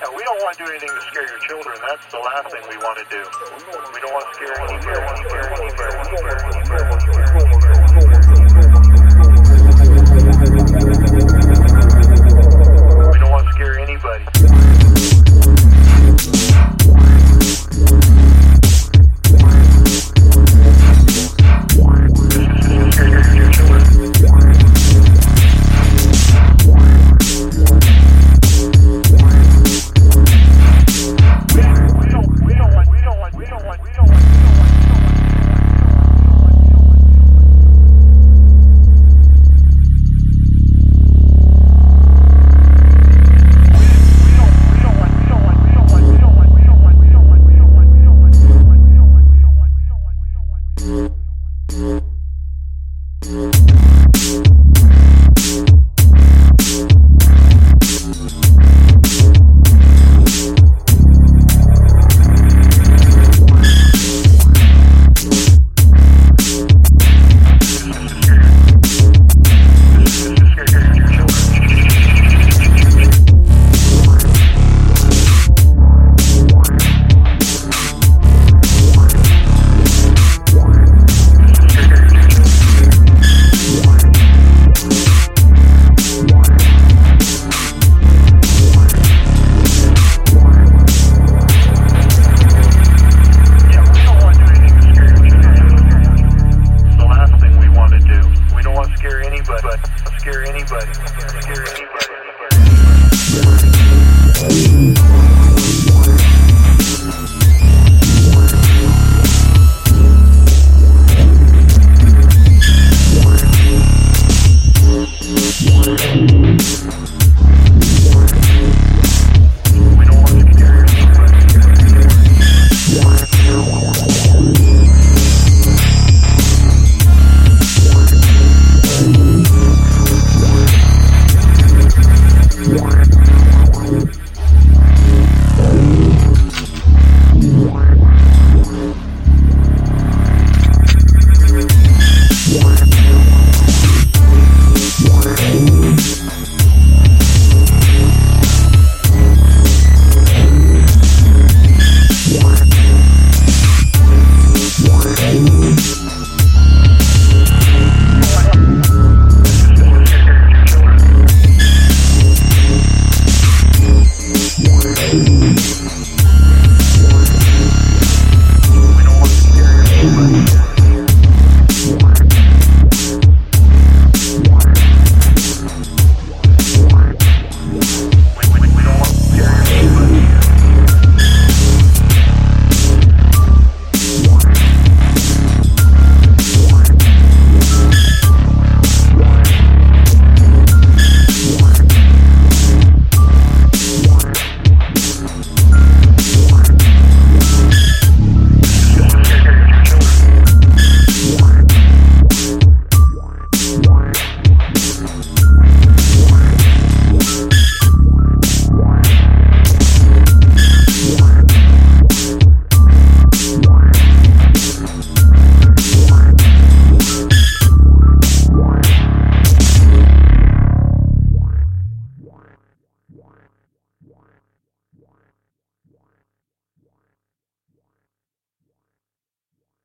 Yeah, we don't want to do anything to scare your children. That's the last thing we want to do. We don't want to scare any parents. Mm-hmm. ready.